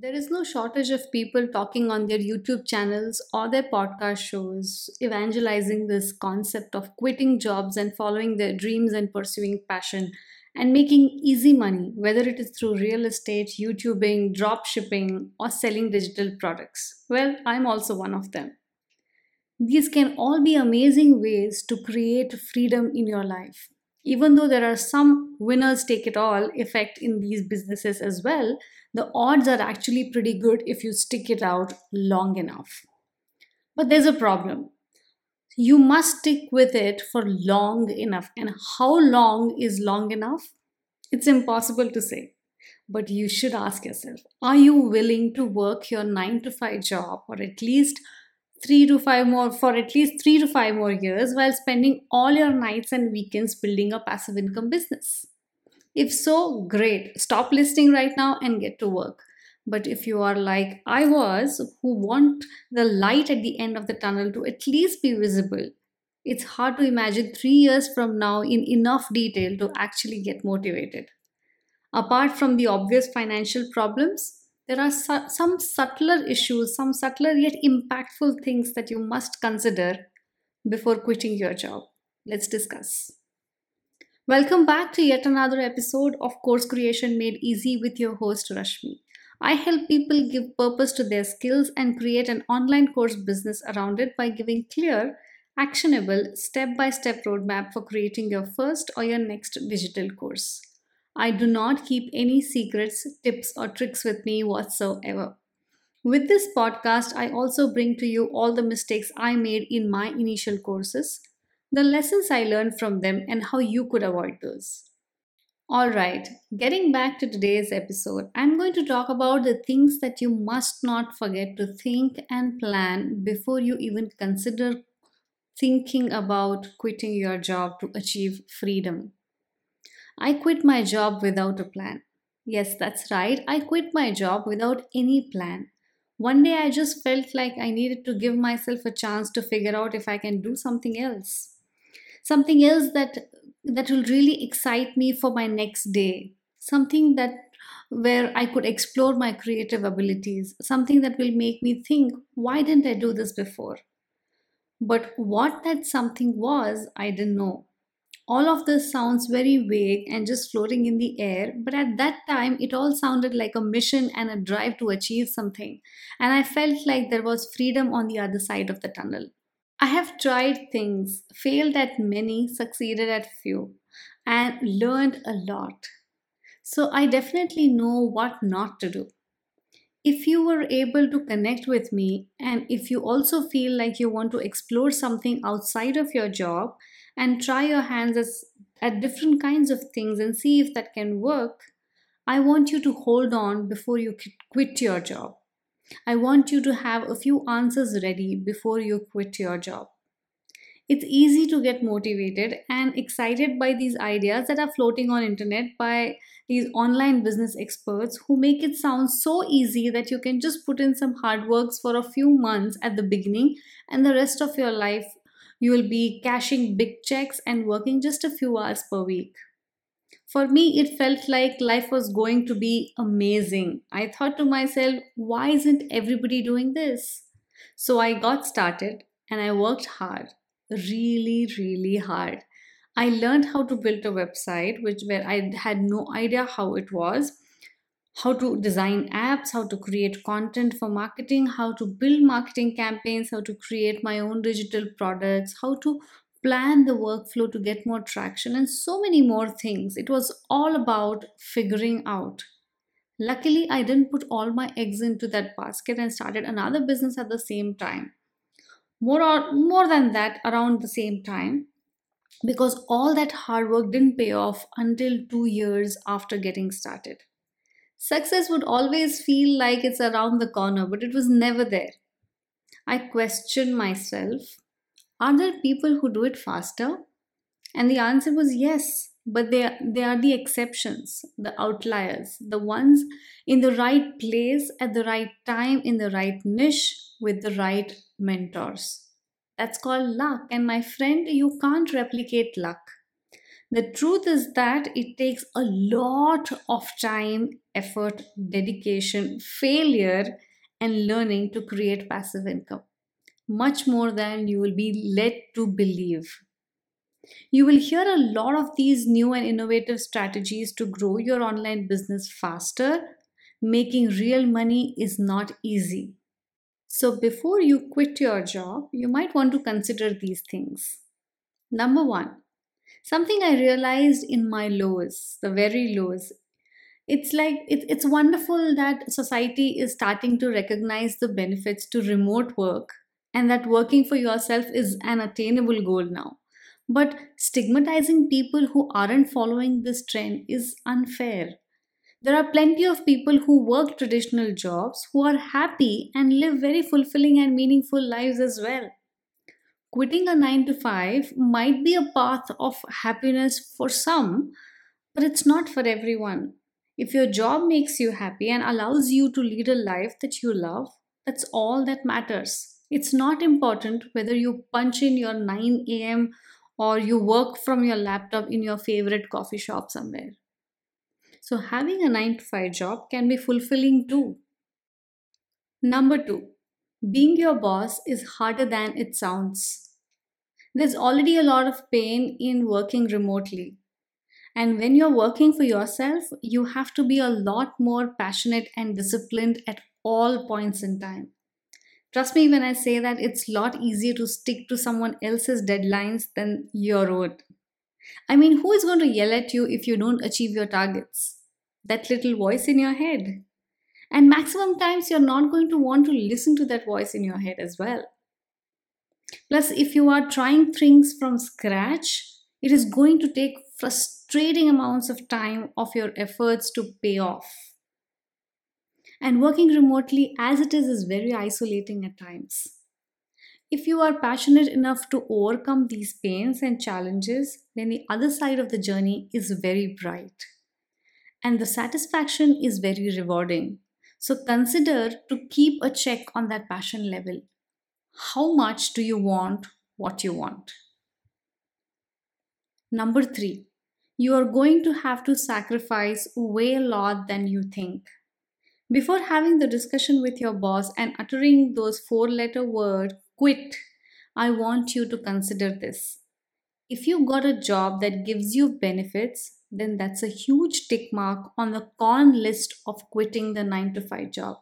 There is no shortage of people talking on their YouTube channels or their podcast shows, evangelizing this concept of quitting jobs and following their dreams and pursuing passion and making easy money, whether it is through real estate, YouTubing, drop shipping, or selling digital products. Well, I'm also one of them. These can all be amazing ways to create freedom in your life. Even though there are some winners take it all effect in these businesses as well, the odds are actually pretty good if you stick it out long enough. But there's a problem. You must stick with it for long enough. And how long is long enough? It's impossible to say. But you should ask yourself are you willing to work your 9 to 5 job or at least three to five more for at least three to five more years while spending all your nights and weekends building a passive income business? If so, great. Stop listening right now and get to work. But if you are like I was, who want the light at the end of the tunnel to at least be visible, it's hard to imagine three years from now in enough detail to actually get motivated. Apart from the obvious financial problems, there are su- some subtler issues, some subtler yet impactful things that you must consider before quitting your job. Let's discuss. Welcome back to yet another episode of Course Creation Made Easy with your host Rashmi. I help people give purpose to their skills and create an online course business around it by giving clear, actionable, step by step roadmap for creating your first or your next digital course. I do not keep any secrets, tips, or tricks with me whatsoever. With this podcast, I also bring to you all the mistakes I made in my initial courses, the lessons I learned from them, and how you could avoid those. Alright, getting back to today's episode, I'm going to talk about the things that you must not forget to think and plan before you even consider thinking about quitting your job to achieve freedom. I quit my job without a plan. Yes, that's right. I quit my job without any plan. One day I just felt like I needed to give myself a chance to figure out if I can do something else. Something else that that will really excite me for my next day. Something that where I could explore my creative abilities, something that will make me think, why didn't I do this before? But what that something was, I didn't know. All of this sounds very vague and just floating in the air, but at that time it all sounded like a mission and a drive to achieve something, and I felt like there was freedom on the other side of the tunnel. I have tried things, failed at many, succeeded at few, and learned a lot. So I definitely know what not to do. If you were able to connect with me, and if you also feel like you want to explore something outside of your job and try your hands as, at different kinds of things and see if that can work, I want you to hold on before you quit your job. I want you to have a few answers ready before you quit your job. It's easy to get motivated and excited by these ideas that are floating on internet by these online business experts who make it sound so easy that you can just put in some hard works for a few months at the beginning and the rest of your life you will be cashing big checks and working just a few hours per week. For me, it felt like life was going to be amazing. I thought to myself, why isn't everybody doing this? So I got started and I worked hard, really, really hard. I learned how to build a website, which where I had no idea how it was how to design apps, how to create content for marketing, how to build marketing campaigns, how to create my own digital products, how to plan the workflow to get more traction, and so many more things. It was all about figuring out. Luckily, I didn't put all my eggs into that basket and started another business at the same time. More or more than that, around the same time, because all that hard work didn't pay off until two years after getting started. Success would always feel like it's around the corner, but it was never there. I questioned myself Are there people who do it faster? And the answer was yes, but they, they are the exceptions, the outliers, the ones in the right place at the right time, in the right niche, with the right mentors. That's called luck. And my friend, you can't replicate luck. The truth is that it takes a lot of time, effort, dedication, failure, and learning to create passive income, much more than you will be led to believe. You will hear a lot of these new and innovative strategies to grow your online business faster. Making real money is not easy. So, before you quit your job, you might want to consider these things. Number one, something I realized in my lows, the very lows. It's like it, it's wonderful that society is starting to recognize the benefits to remote work and that working for yourself is an attainable goal now. But stigmatizing people who aren't following this trend is unfair. There are plenty of people who work traditional jobs who are happy and live very fulfilling and meaningful lives as well. Quitting a 9 to 5 might be a path of happiness for some, but it's not for everyone. If your job makes you happy and allows you to lead a life that you love, that's all that matters. It's not important whether you punch in your 9 a.m or you work from your laptop in your favorite coffee shop somewhere. So, having a 9 to 5 job can be fulfilling too. Number two, being your boss is harder than it sounds. There's already a lot of pain in working remotely. And when you're working for yourself, you have to be a lot more passionate and disciplined at all points in time. Trust me when I say that it's a lot easier to stick to someone else's deadlines than your own. I mean, who is going to yell at you if you don't achieve your targets? That little voice in your head. And maximum times, you're not going to want to listen to that voice in your head as well. Plus, if you are trying things from scratch, it is going to take frustrating amounts of time of your efforts to pay off. And working remotely as it is is very isolating at times. If you are passionate enough to overcome these pains and challenges, then the other side of the journey is very bright. And the satisfaction is very rewarding. So consider to keep a check on that passion level. How much do you want what you want? Number three, you are going to have to sacrifice way a lot than you think. Before having the discussion with your boss and uttering those four letter word quit, I want you to consider this. If you got a job that gives you benefits, then that's a huge tick mark on the con list of quitting the 9 to 5 job.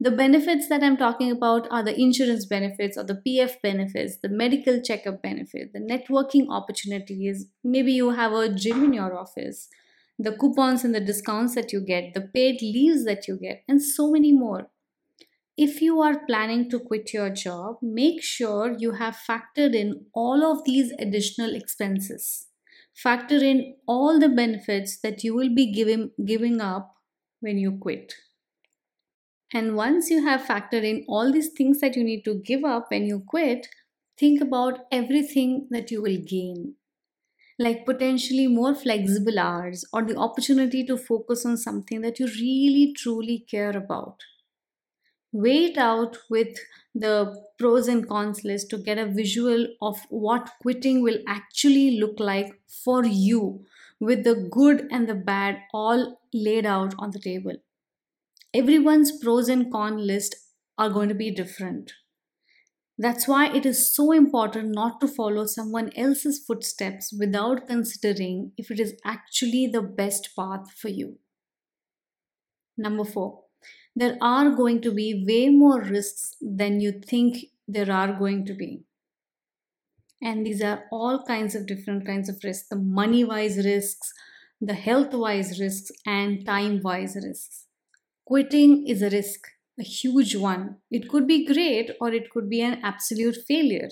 The benefits that I'm talking about are the insurance benefits or the PF benefits, the medical checkup benefit, the networking opportunities. Maybe you have a gym in your office the coupons and the discounts that you get, the paid leaves that you get, and so many more. If you are planning to quit your job, make sure you have factored in all of these additional expenses. Factor in all the benefits that you will be giving, giving up when you quit. And once you have factored in all these things that you need to give up when you quit, think about everything that you will gain like potentially more flexible hours or the opportunity to focus on something that you really truly care about. Wait out with the pros and cons list to get a visual of what quitting will actually look like for you, with the good and the bad all laid out on the table. Everyone's pros and cons list are going to be different. That's why it is so important not to follow someone else's footsteps without considering if it is actually the best path for you. Number four, there are going to be way more risks than you think there are going to be. And these are all kinds of different kinds of risks the money wise risks, the health wise risks, and time wise risks. Quitting is a risk a huge one. It could be great or it could be an absolute failure.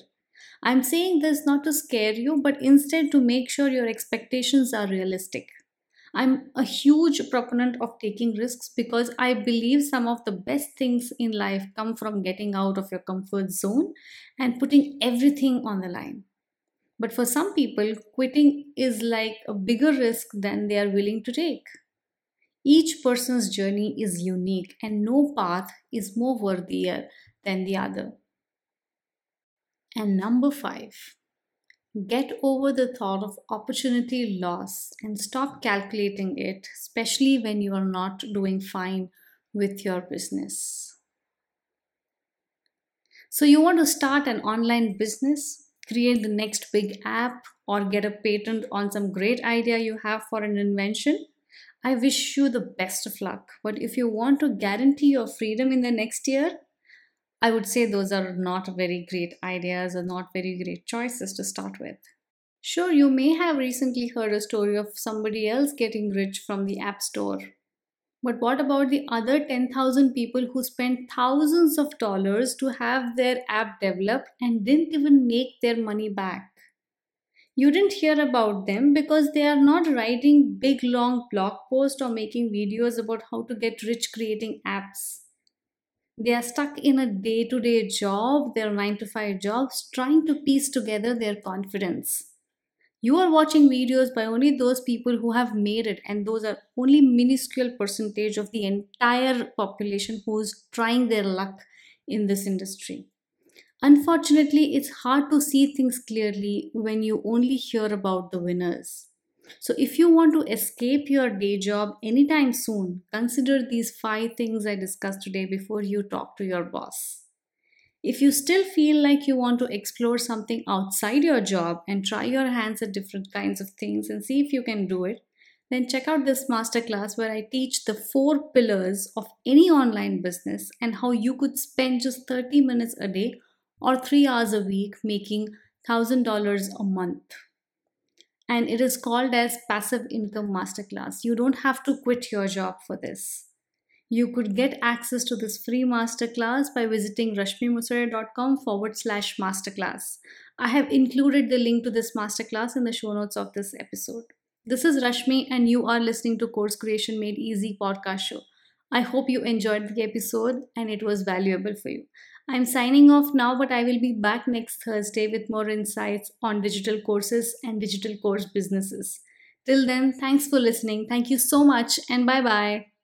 I'm saying this not to scare you, but instead to make sure your expectations are realistic. I'm a huge proponent of taking risks because I believe some of the best things in life come from getting out of your comfort zone and putting everything on the line. But for some people, quitting is like a bigger risk than they are willing to take. Each person's journey is unique and no path is more worthier than the other. And number five, get over the thought of opportunity loss and stop calculating it, especially when you are not doing fine with your business. So, you want to start an online business, create the next big app, or get a patent on some great idea you have for an invention? I wish you the best of luck. But if you want to guarantee your freedom in the next year, I would say those are not very great ideas or not very great choices to start with. Sure, you may have recently heard a story of somebody else getting rich from the App Store. But what about the other 10,000 people who spent thousands of dollars to have their app developed and didn't even make their money back? You didn't hear about them because they are not writing big long blog posts or making videos about how to get rich creating apps. They are stuck in a day to day job, their 9 to 5 jobs, trying to piece together their confidence. You are watching videos by only those people who have made it, and those are only minuscule percentage of the entire population who's trying their luck in this industry. Unfortunately, it's hard to see things clearly when you only hear about the winners. So, if you want to escape your day job anytime soon, consider these five things I discussed today before you talk to your boss. If you still feel like you want to explore something outside your job and try your hands at different kinds of things and see if you can do it, then check out this masterclass where I teach the four pillars of any online business and how you could spend just 30 minutes a day or 3 hours a week making $1000 a month and it is called as passive income masterclass you don't have to quit your job for this you could get access to this free masterclass by visiting rashmimusare.com forward slash masterclass. I have included the link to this masterclass in the show notes of this episode. This is Rashmi, and you are listening to Course Creation Made Easy podcast show. I hope you enjoyed the episode and it was valuable for you. I'm signing off now, but I will be back next Thursday with more insights on digital courses and digital course businesses. Till then, thanks for listening. Thank you so much, and bye bye.